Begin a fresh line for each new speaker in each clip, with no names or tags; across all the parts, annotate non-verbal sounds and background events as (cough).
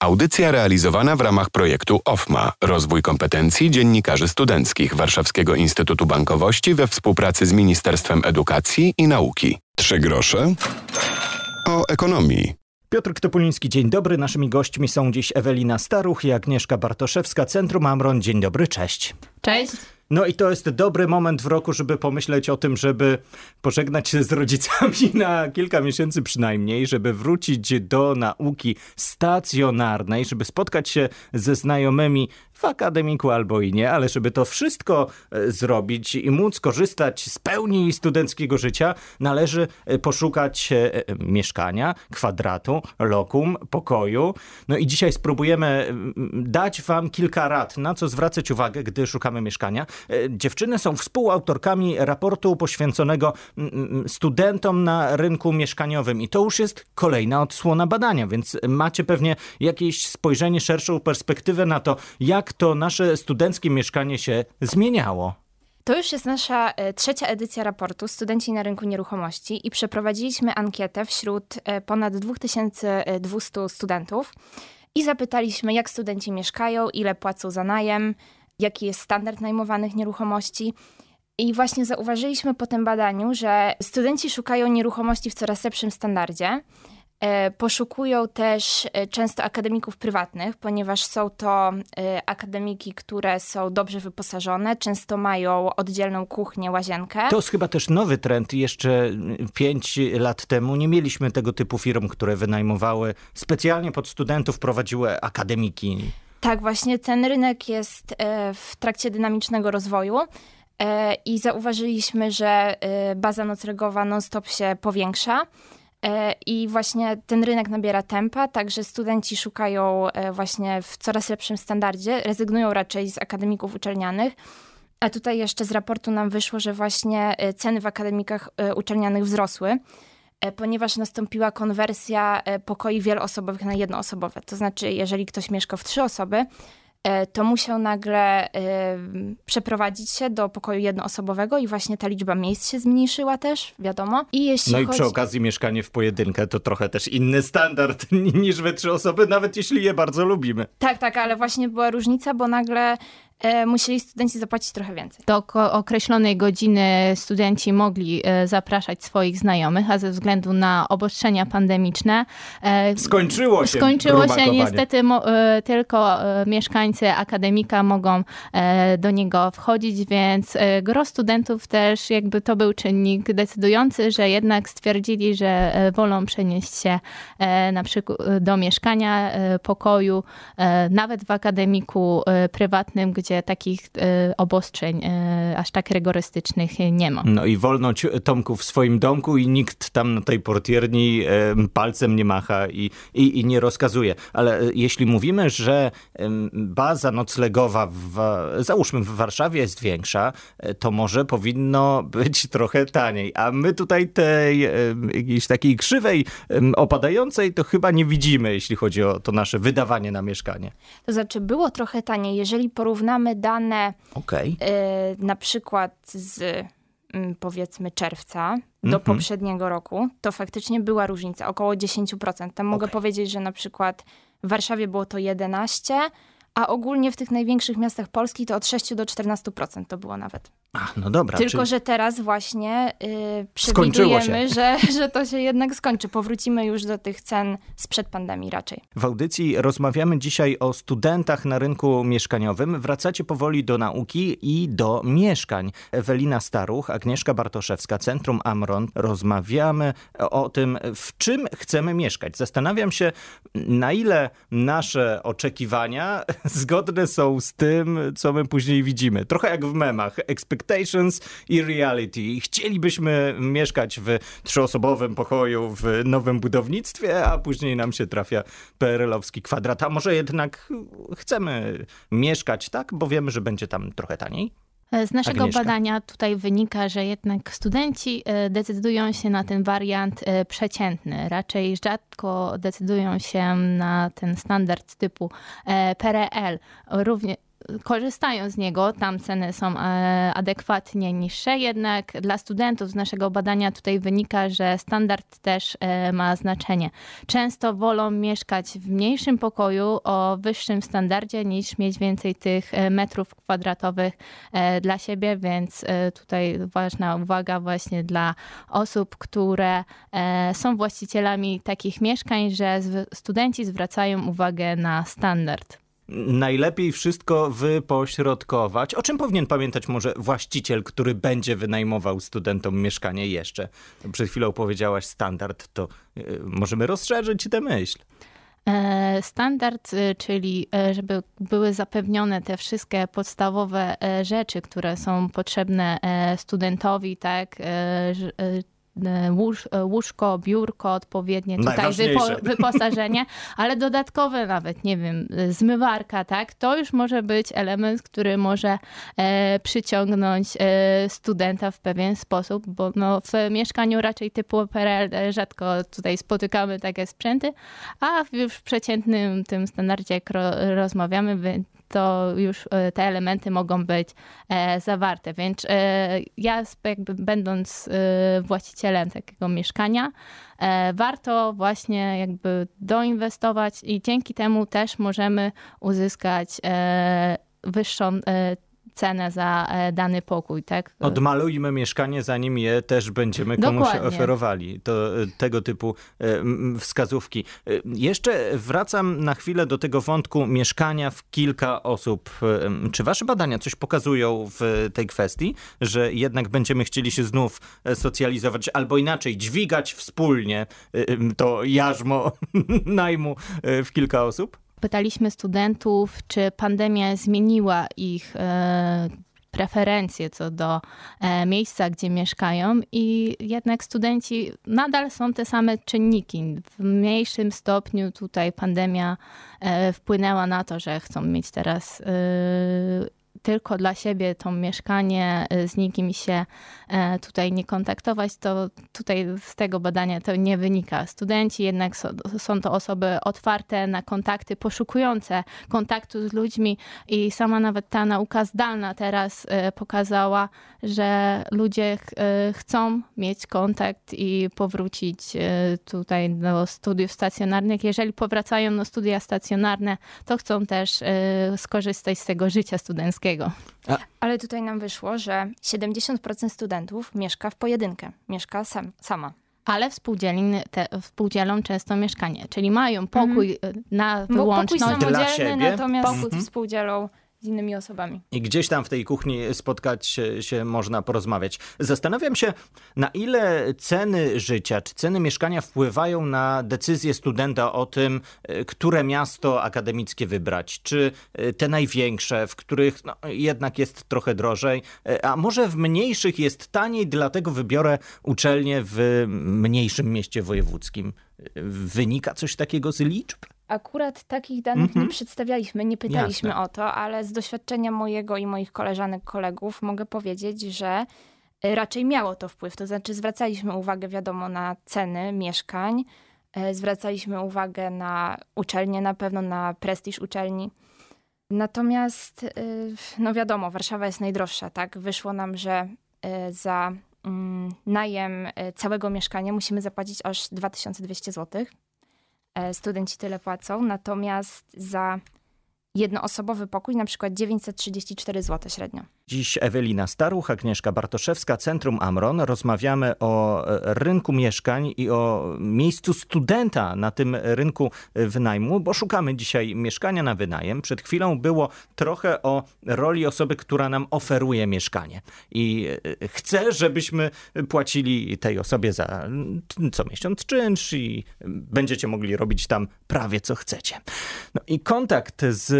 Audycja realizowana w ramach projektu OFMA Rozwój kompetencji dziennikarzy studenckich Warszawskiego Instytutu Bankowości we współpracy z Ministerstwem Edukacji i Nauki. Trzy grosze o ekonomii.
Piotr Ktopuliński, dzień dobry. Naszymi gośćmi są dziś Ewelina Staruch i Agnieszka Bartoszewska, Centrum Amron. Dzień dobry, cześć.
Cześć.
No i to jest dobry moment w roku, żeby pomyśleć o tym, żeby pożegnać się z rodzicami (laughs) na kilka miesięcy przynajmniej, żeby wrócić do nauki stacjonarnej, żeby spotkać się ze znajomymi w akademiku albo i nie, ale żeby to wszystko e, zrobić i móc korzystać z pełni studenckiego życia, należy e, poszukać e, mieszkania, kwadratu, lokum, pokoju. No i dzisiaj spróbujemy dać wam kilka rad, na co zwracać uwagę, gdy szukamy mieszkania. Dziewczyny są współautorkami raportu poświęconego studentom na rynku mieszkaniowym i to już jest kolejna odsłona badania, więc macie pewnie jakieś spojrzenie, szerszą perspektywę na to, jak to nasze studenckie mieszkanie się zmieniało.
To już jest nasza e, trzecia edycja raportu Studenci na rynku nieruchomości i przeprowadziliśmy ankietę wśród e, ponad 2200 studentów i zapytaliśmy, jak studenci mieszkają, ile płacą za najem, jaki jest standard najmowanych nieruchomości. I właśnie zauważyliśmy po tym badaniu, że studenci szukają nieruchomości w coraz lepszym standardzie. E, poszukują też e, często akademików prywatnych, ponieważ są to e, akademiki, które są dobrze wyposażone, często mają oddzielną kuchnię, łazienkę.
To jest chyba też nowy trend. Jeszcze pięć lat temu nie mieliśmy tego typu firm, które wynajmowały specjalnie pod studentów, prowadziły akademiki.
Tak, właśnie ten rynek jest w trakcie dynamicznego rozwoju. I zauważyliśmy, że baza noclegowa non-stop się powiększa. E, I właśnie ten rynek nabiera tempa, także studenci szukają e, właśnie w coraz lepszym standardzie, rezygnują raczej z akademików uczelnianych. A tutaj jeszcze z raportu nam wyszło, że właśnie e, ceny w akademikach uczelnianych wzrosły, ponieważ nastąpiła konwersja pokoi wieloosobowych na jednoosobowe. To znaczy, jeżeli ktoś mieszka w trzy osoby, to musiał nagle y, przeprowadzić się do pokoju jednoosobowego i właśnie ta liczba miejsc się zmniejszyła też, wiadomo.
I jeśli no i chodzi... przy okazji mieszkanie w pojedynkę to trochę też inny standard (laughs) niż we trzy osoby, nawet jeśli je bardzo lubimy.
Tak, tak, ale właśnie była różnica, bo nagle E, musieli studenci zapłacić trochę więcej.
Do określonej godziny studenci mogli e, zapraszać swoich znajomych, a ze względu na obostrzenia pandemiczne
e, skończyło się.
Skończyło się niestety tylko mieszkańcy akademika mogą do niego wchodzić, więc gro studentów też jakby to był czynnik decydujący, że jednak stwierdzili, że wolą przenieść się na przykład do mieszkania, pokoju, nawet w akademiku prywatnym, gdzie gdzie takich e, obostrzeń e, aż tak rygorystycznych nie ma.
No i wolność Tomku w swoim domku i nikt tam na tej portierni e, palcem nie macha i, i, i nie rozkazuje. Ale jeśli mówimy, że baza noclegowa w, załóżmy w Warszawie jest większa, to może powinno być (laughs) trochę taniej. A my tutaj tej jakiejś takiej krzywej opadającej to chyba nie widzimy, jeśli chodzi o to nasze wydawanie na mieszkanie.
To znaczy było trochę taniej, jeżeli porównamy mamy dane okay. y, na przykład z mm, powiedzmy czerwca do mm -hmm. poprzedniego roku, to faktycznie była różnica, około 10%. Tam mogę powiedzieć, że na przykład w Warszawie było to 11%, a ogólnie w tych największych miastach Polski to od 6 do 14% to było nawet.
A, no dobra.
Tylko, czyli... że teraz właśnie yy, przewidujemy, że, (laughs) że to się jednak skończy. Powrócimy już do tych cen sprzed pandemii raczej.
W audycji rozmawiamy dzisiaj o studentach na rynku mieszkaniowym. Wracacie powoli do nauki i do mieszkań. Ewelina Staruch, Agnieszka Bartoszewska, Centrum Amron. Rozmawiamy o tym, w czym chcemy mieszkać. Zastanawiam się, na ile nasze oczekiwania (laughs) zgodne są z tym, co my później widzimy. Trochę jak w memach. Expectations i reality. Chcielibyśmy mieszkać w trzyosobowym pokoju w nowym budownictwie, a później nam się trafia PRL-owski kwadrat. A może jednak chcemy mieszkać tak, bo wiemy, że będzie tam trochę taniej?
Z naszego Agnieszka. badania tutaj wynika, że jednak studenci e, decydują się na ten wariant e, przeciętny. Raczej rzadko decydują się na ten standard typu e, PRL. Równie, korzystają z niego. Tam ceny są e, adekwatnie niższe, jednak dla studentów z naszego badania tutaj wynika, że standard też e, ma znaczenie. Często wolą mieszkać w mniejszym pokoju o wyższym standardzie niż mieć więcej tych e, metrów kwadratowych dla siebie, więc tutaj ważna uwaga właśnie dla osób, które są właścicielami takich mieszkań, że studenci zwracają uwagę na standard
najlepiej wszystko wypośrodkować. O czym powinien pamiętać może właściciel, który będzie wynajmował studentom mieszkanie jeszcze? Przed chwilą powiedziałaś standard, to e, możemy rozszerzyć tę myśl.
E, standard, e, czyli żeby były zapewnione te wszystkie podstawowe rzeczy, które są potrzebne studentowi, tak, łóż, e, łóżko, biurko odpowiednie, tutaj wypo, wyposażenie, (laughs) ale dodatkowe nawet, nie wiem, zmywarka, tak? To już może być element, który może e, przyciągnąć e, studenta w pewien sposób, bo no, w mieszkaniu raczej typu PRL e, rzadko tutaj spotykamy takie sprzęty, a już w przeciętnym tym standardzie, jak ro, rozmawiamy, to już e, te elementy mogą być e, zawarte. Więc e, ja jakby będąc właścicielem takiego mieszkania, warto właśnie jakby doinwestować i dzięki temu też możemy uzyskać wyższą cenę za e, dany pokój, tak?
Odmalujmy mieszkanie, zanim je też będziemy komuś Dokładnie. oferowali. To e, tego typu e, wskazówki. Jeszcze wracam na chwilę do tego wątku mieszkania w kilka osób. Czy wasze badania coś pokazują w tej kwestii, że jednak będziemy chcieli się znów socjalizować, albo inaczej, dźwigać wspólnie to jarzmo (laughs) najmu w kilka osób?
Pytaliśmy studentów, czy pandemia zmieniła ich e, preferencje co do e, miejsca, gdzie mieszkają, i jednak studenci nadal są te same czynniki. W mniejszym stopniu tutaj pandemia e, wpłynęła na to, że chcą mieć teraz tylko dla siebie to mieszkanie, y, z nikim się e, tutaj nie kontaktować, to tutaj z tego badania to nie wynika. Studenci jednak są to osoby otwarte na kontakty, poszukujące kontaktu z ludźmi i sama nawet ta nauka zdalna teraz e, pokazała, że ludzie e, chcą mieć kontakt i powrócić tutaj do studiów stacjonarnych. Jeżeli powracają na studia stacjonarne, to chcą też skorzystać z tego życia studenckiego a...
Ale tutaj nam wyszło, że 70% studentów mieszka w pojedynkę, mieszka sam, sama.
Ale współdzielą, te, współdzielą często mieszkanie, czyli mają pokój mm. na wyłączność.
Pokój samodzielny, Dla siebie. natomiast mm -hmm. współdzielą z innymi osobami.
I gdzieś tam w tej kuchni spotkać się, można porozmawiać. Zastanawiam się, na ile ceny życia czy ceny mieszkania wpływają na decyzję studenta o tym, e, które miasto akademickie wybrać. Czy e, te największe, w których no, jednak jest trochę drożej, e, a może w mniejszych jest taniej, dlatego wybiorę uczelnię w mniejszym mieście wojewódzkim. Wynika coś takiego z liczb?
Akurat takich danych mm -hmm. nie mhm. przedstawialiśmy, nie pytaliśmy Jasne. o to, ale z doświadczenia mojego i moich koleżanek, kolegów mogę powiedzieć, że y, raczej miało to wpływ. To znaczy zwracaliśmy uwagę, wiadomo, na ceny mieszkań, y, zwracaliśmy uwagę na uczelnie, na pewno na prestiż uczelni. Natomiast, y, no wiadomo, Warszawa jest najdroższa, tak? Wyszło nam, że za mm, najem całego mieszkania musimy zapłacić aż 2200 zł. E, studenci tyle płacą, natomiast za jednoosobowy pokój na przykład 934 zł średnio.
Dziś Ewelina Staruch, Agnieszka Bartoszewska, Centrum Amron. Rozmawiamy o e, rynku mieszkań i o miejscu studenta na tym rynku wynajmu, bo szukamy dzisiaj mieszkania na wynajem. Przed chwilą było trochę o roli osoby, która nam oferuje mieszkanie. I e, chcę, żebyśmy płacili tej osobie za co miesiąc czynsz i będziecie mogli robić tam prawie co chcecie. No i kontakt z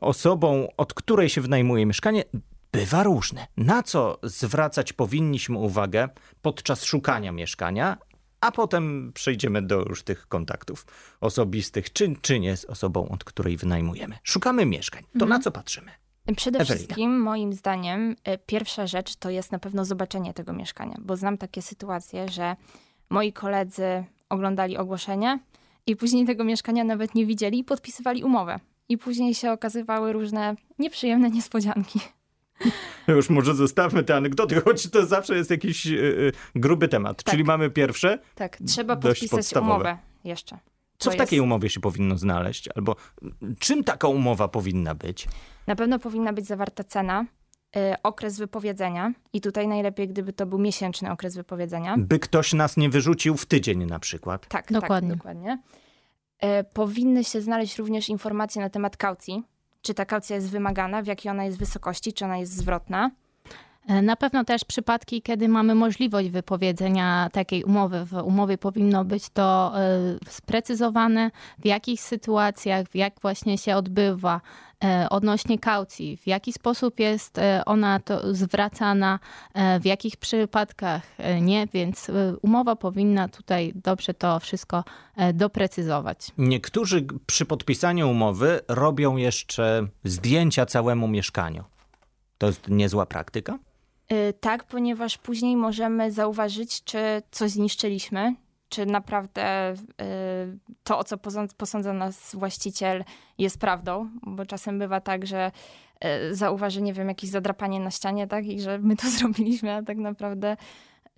osobą, od której się wynajmuje mieszkanie, bywa różny. Na co zwracać powinniśmy uwagę podczas szukania mieszkania, a potem przejdziemy do już tych kontaktów osobistych, czy, czy nie z osobą, od której wynajmujemy. Szukamy mieszkań. To mhm. na co patrzymy?
Przede Ewelina. wszystkim, moim zdaniem, y, pierwsza rzecz to jest na pewno zobaczenie tego mieszkania, bo znam takie sytuacje, że moi koledzy oglądali ogłoszenie i później tego mieszkania nawet nie widzieli i podpisywali umowę. i później się okazywały różne nieprzyjemne niespodzianki. (laughs)
Już może zostawmy te anegdoty, choć to zawsze jest jakiś y, gruby temat. Tak. Czyli mamy pierwsze.
Tak, trzeba podpisać podstawowe. umowę jeszcze.
Co w takiej jest... umowie się powinno znaleźć? Albo czym taka umowa powinna być?
Na pewno powinna być zawarta cena, y, okres wypowiedzenia i tutaj najlepiej, gdyby to był miesięczny okres wypowiedzenia.
By ktoś nas nie wyrzucił w tydzień na przykład.
Tak, dokładnie. Tak, dokładnie. Y, powinny się znaleźć również informacje na temat kaucji, czy ta kaucja jest wymagana, w jakiej ona jest wysokości, czy ona jest zwrotna.
E, na pewno też przypadki, kiedy mamy możliwość wypowiedzenia takiej umowy. W umowie powinno być to e, sprecyzowane, w jakich sytuacjach, jak właśnie się odbywa e, odnośnie kaucji, w jaki sposób jest ona to zwracana, w jakich przypadkach nie, więc umowa powinna tutaj dobrze to wszystko doprecyzować.
Niektórzy przy podpisaniu umowy robią jeszcze zdjęcia całemu mieszkaniu. To jest niezła praktyka?
Y, tak, ponieważ później możemy zauważyć, czy coś zniszczyliśmy, czy naprawdę y, to, o co posądza nas właściciel, jest prawdą, bo czasem bywa tak, że y, zauważy, nie wiem, jakieś zadrapanie na ścianie, tak, i że my to (laughs) zrobiliśmy, a tak naprawdę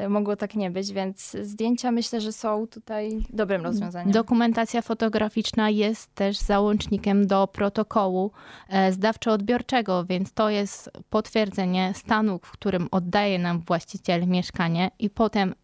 mogło tak nie być, więc zdjęcia myślę, że są tutaj dobrym rozwiązaniem.
Dokumentacja fotograficzna jest też załącznikiem do protokołu e, zdawczo-odbiorczego, więc to jest potwierdzenie stanu, w którym oddaje nam właściciel mieszkanie i potem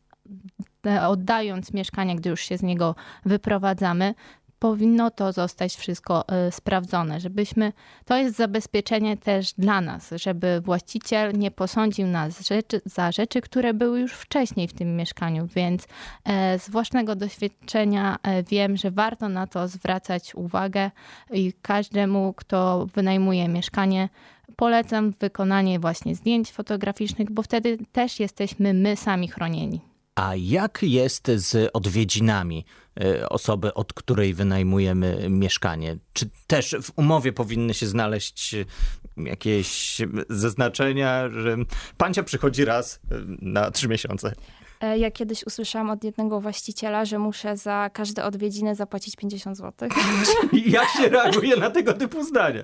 e, oddając mieszkanie, gdy już się z niego wyprowadzamy, powinno to zostać wszystko y, sprawdzone, żebyśmy, to jest zabezpieczenie też dla nas, żeby właściciel nie posądził nas rzeczy, za rzeczy, które były już wcześniej w tym mieszkaniu, więc e, z własnego doświadczenia e, wiem, że warto na to zwracać uwagę i każdemu, kto wynajmuje mieszkanie, polecam wykonanie właśnie zdjęć fotograficznych, bo wtedy też jesteśmy my sami chronieni.
A jak jest z odwiedzinami e, osoby, od której wynajmujemy mieszkanie? Czy też w umowie powinny się znaleźć e, jakieś zaznaczenia, że pancia przychodzi raz e, na trzy miesiące?
Ja kiedyś usłyszałam od jednego właściciela, że muszę za każde odwiedziny zapłacić 50 zł. (laughs)
Jak się reaguje na tego typu zdania?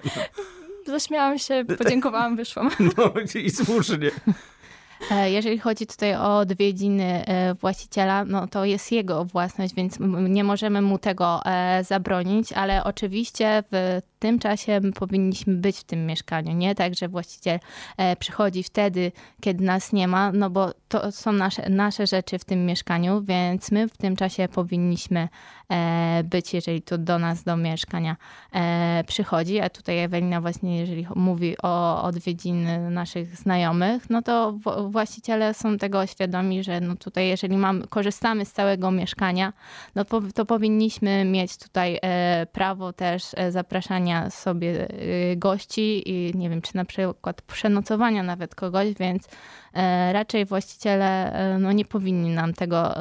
Zaśmiałam się, podziękowałam, wyszłam.
No i słusznie.
E, jeżeli chodzi tutaj o odwiedziny e, właściciela, no to jest jego własność, więc nie możemy mu tego e, zabronić, ale oczywiście w tym czasie powinniśmy być w tym mieszkaniu, nie tak, że właściciel przychodzi wtedy, kiedy nas nie ma, no bo to są nasze, nasze rzeczy w tym mieszkaniu, więc my w tym czasie powinniśmy być, jeżeli to do nas, do mieszkania przychodzi, a tutaj Ewelina właśnie, jeżeli mówi o odwiedziny naszych znajomych, no to właściciele są tego świadomi, że no tutaj jeżeli mamy, korzystamy z całego mieszkania, no to, to powinniśmy mieć tutaj e, prawo też e, zapraszania sobie e, gości i nie wiem, czy na przykład przenocowania nawet kogoś, więc raczej właściciele no, nie powinni nam tego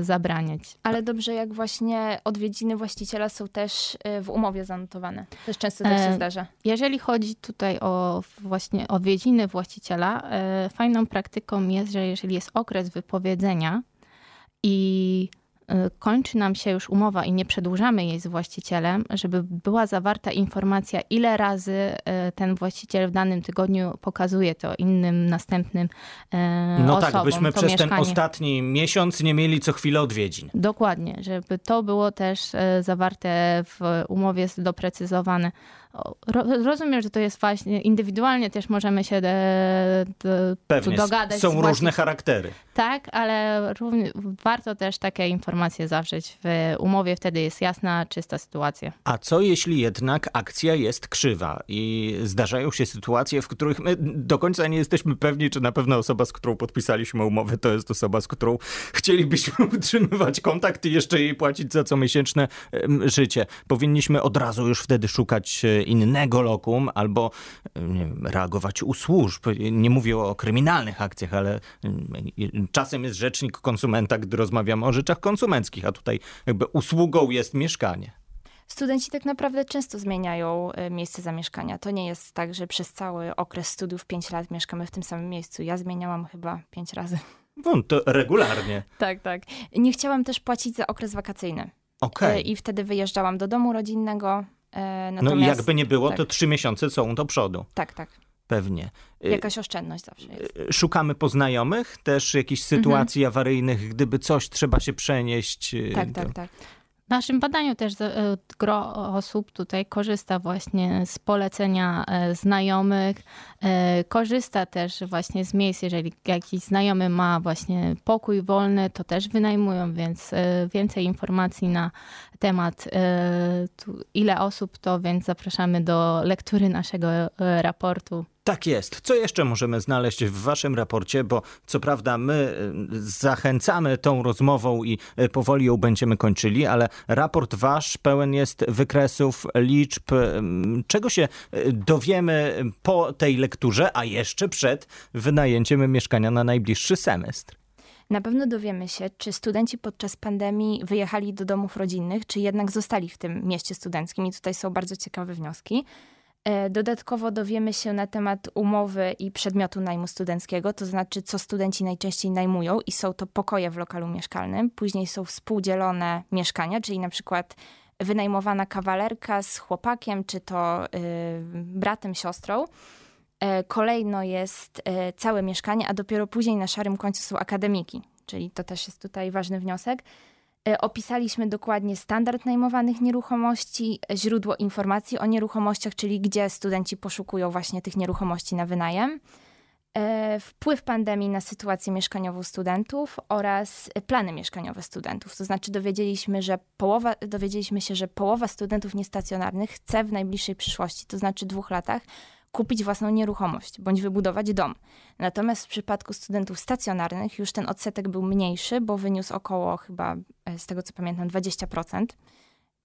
zabraniać.
Ale dobrze, jak właśnie odwiedziny właściciela są też w umowie zanotowane. Też często tak się zdarza.
Jeżeli chodzi tutaj o właśnie odwiedziny właściciela, fajną praktyką jest, że jeżeli jest okres wypowiedzenia i kończy nam się już umowa i nie przedłużamy jej z właścicielem, żeby była zawarta informacja, ile razy y, ten właściciel w danym tygodniu pokazuje to innym następnym y,
no
osobom.
No tak, byśmy przez
mieszkanie.
ten ostatni miesiąc nie mieli co chwilę odwiedzin.
Dokładnie, żeby to było też zawarte w umowie, doprecyzowane rozumiem, że to jest właśnie indywidualnie też możemy się de, de,
Pewnie,
dogadać.
Są różne charaktery.
Tak, ale równie, warto też takie informacje zawrzeć w umowie, wtedy jest jasna, czysta sytuacja.
A co jeśli jednak akcja jest krzywa i zdarzają się sytuacje, w których my do końca nie jesteśmy pewni, czy na pewno osoba, z którą podpisaliśmy umowę, to jest osoba, z którą chcielibyśmy (laughs) utrzymywać kontakt i jeszcze jej płacić za co miesięczne życie. Powinniśmy od razu już wtedy szukać e, innego lokum albo wiem, reagować u służb. Nie mówię o kryminalnych akcjach, ale czasem jest rzecznik konsumenta, gdy rozmawiamy o rzeczach konsumenckich, a tutaj jakby usługą jest mieszkanie.
Studenci tak naprawdę często zmieniają e, miejsce zamieszkania. To nie jest tak, że przez cały okres studiów 5 lat mieszkamy w tym samym miejscu. Ja zmieniałam chyba 5 razy.
No, to regularnie. (laughs)
tak, tak. Nie chciałam też płacić za okres wakacyjny.
Okay.
I wtedy wyjeżdżałam do domu rodzinnego,
Natomiast, no i jakby nie było, tak. to trzy miesiące są do przodu.
Tak, tak.
Pewnie.
Jakaś oszczędność zawsze jest.
Szukamy poznajomych, też jakichś sytuacji mhm. awaryjnych, gdyby coś trzeba się przenieść.
Tak, tak, tak.
W naszym badaniu też e, gro osób tutaj korzysta właśnie z polecenia e, znajomych, e, korzysta też właśnie z miejsc, jeżeli jakiś znajomy ma właśnie pokój wolny, to też wynajmują, więc więcej informacji na temat ile osób to, więc zapraszamy do lektury naszego raportu.
Tak jest. Co jeszcze możemy znaleźć w waszym raporcie? Bo co prawda my y, zachęcamy tą rozmową i y, powoli ją będziemy kończyli, ale raport wasz pełen jest wykresów, liczb. Czego się y, dowiemy po tej lekturze, a jeszcze przed wynajęciem mieszkania na najbliższy semestr?
Na pewno dowiemy się, czy studenci podczas pandemii wyjechali do domów rodzinnych, czy jednak zostali w tym mieście studenckim. I tutaj są bardzo ciekawe wnioski. E, dodatkowo dowiemy się na temat umowy i przedmiotu najmu studenckiego, to znaczy co studenci najczęściej najmują i są to pokoje w lokalu mieszkalnym. Później są współdzielone mieszkania, czyli na przykład wynajmowana kawalerka z chłopakiem, czy to yy, bratem, siostrą. E, kolejno jest e, całe mieszkanie, a dopiero później na szarym końcu są akademiki, czyli to też jest tutaj ważny wniosek. E, opisaliśmy dokładnie standard najmowanych nieruchomości, źródło informacji o nieruchomościach, czyli gdzie studenci poszukują właśnie tych nieruchomości na wynajem, e, wpływ pandemii na sytuację mieszkaniową studentów oraz plany mieszkaniowe studentów. To znaczy dowiedzieliśmy, że połowa, dowiedzieliśmy się, że połowa studentów niestacjonarnych chce w najbliższej przyszłości, to znaczy dwóch latach, kupić własną nieruchomość bądź wybudować dom. Natomiast w przypadku studentów stacjonarnych już ten odsetek był mniejszy, bo wyniósł około chyba, e, z tego co pamiętam, 20%.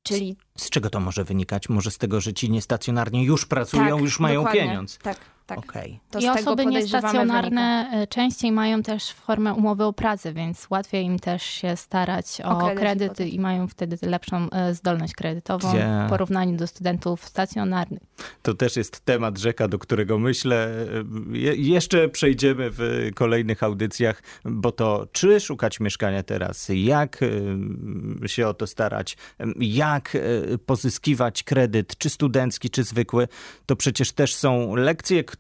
Czyli...
Z, z czego to może wynikać? Może z tego, że ci niestacjonarni już pracują,
tak,
już mają pieniądz.
Tak, tak.
Okay. To I osoby niestacjonarne wynika. E, częściej mają też formę umowy o pracę, więc łatwiej im też się starać o, o kredyt kredyty i mają wtedy lepszą e, zdolność kredytową w porównaniu do studentów stacjonarnych.
To też jest temat rzeka, do którego myślę je, jeszcze przejdziemy w kolejnych audycjach, bo to czy szukać mieszkania teraz, jak się o to starać, jak pozyskiwać kredyt, czy studencki, czy zwykły, to przecież też są lekcje, które,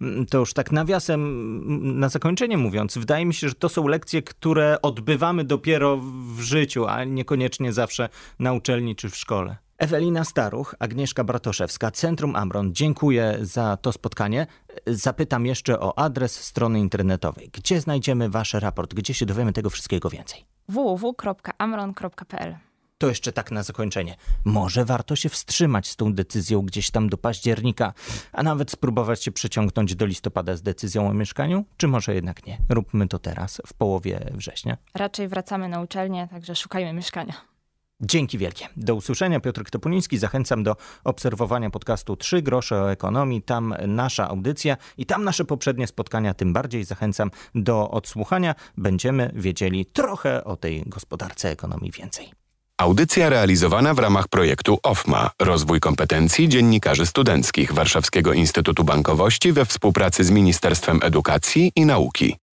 mm, to już tak nawiasem mm, na zakończenie mówiąc, wydaje mi się, że to są lekcje, które odbywamy dopiero w życiu, a niekoniecznie zawsze na uczelni czy w szkole. Ewelina Staruch, Agnieszka Bratoszewska, Centrum Amron, dziękuję za to spotkanie. Zapytam jeszcze o adres strony internetowej. Gdzie znajdziemy wasz raport? Gdzie się dowiemy tego wszystkiego więcej?
www.amron.pl
to jeszcze tak na zakończenie. Może warto się wstrzymać z tą decyzją gdzieś tam do października, a nawet spróbować się przeciągnąć do listopada z decyzją o mieszkaniu? Czy może jednak nie? Róbmy to teraz, w połowie września.
Raczej wracamy na uczelnię, także szukajmy mieszkania.
Dzięki wielkie. Do usłyszenia. Piotr Topuliński. Zachęcam do obserwowania podcastu 3 grosze o ekonomii. Tam nasza audycja i tam nasze poprzednie spotkania. Tym bardziej zachęcam do odsłuchania. Będziemy wiedzieli trochę o tej gospodarce ekonomii więcej.
Audycja realizowana w ramach projektu OFMA Rozwój kompetencji dziennikarzy studenckich Warszawskiego Instytutu Bankowości we współpracy z Ministerstwem Edukacji i Nauki.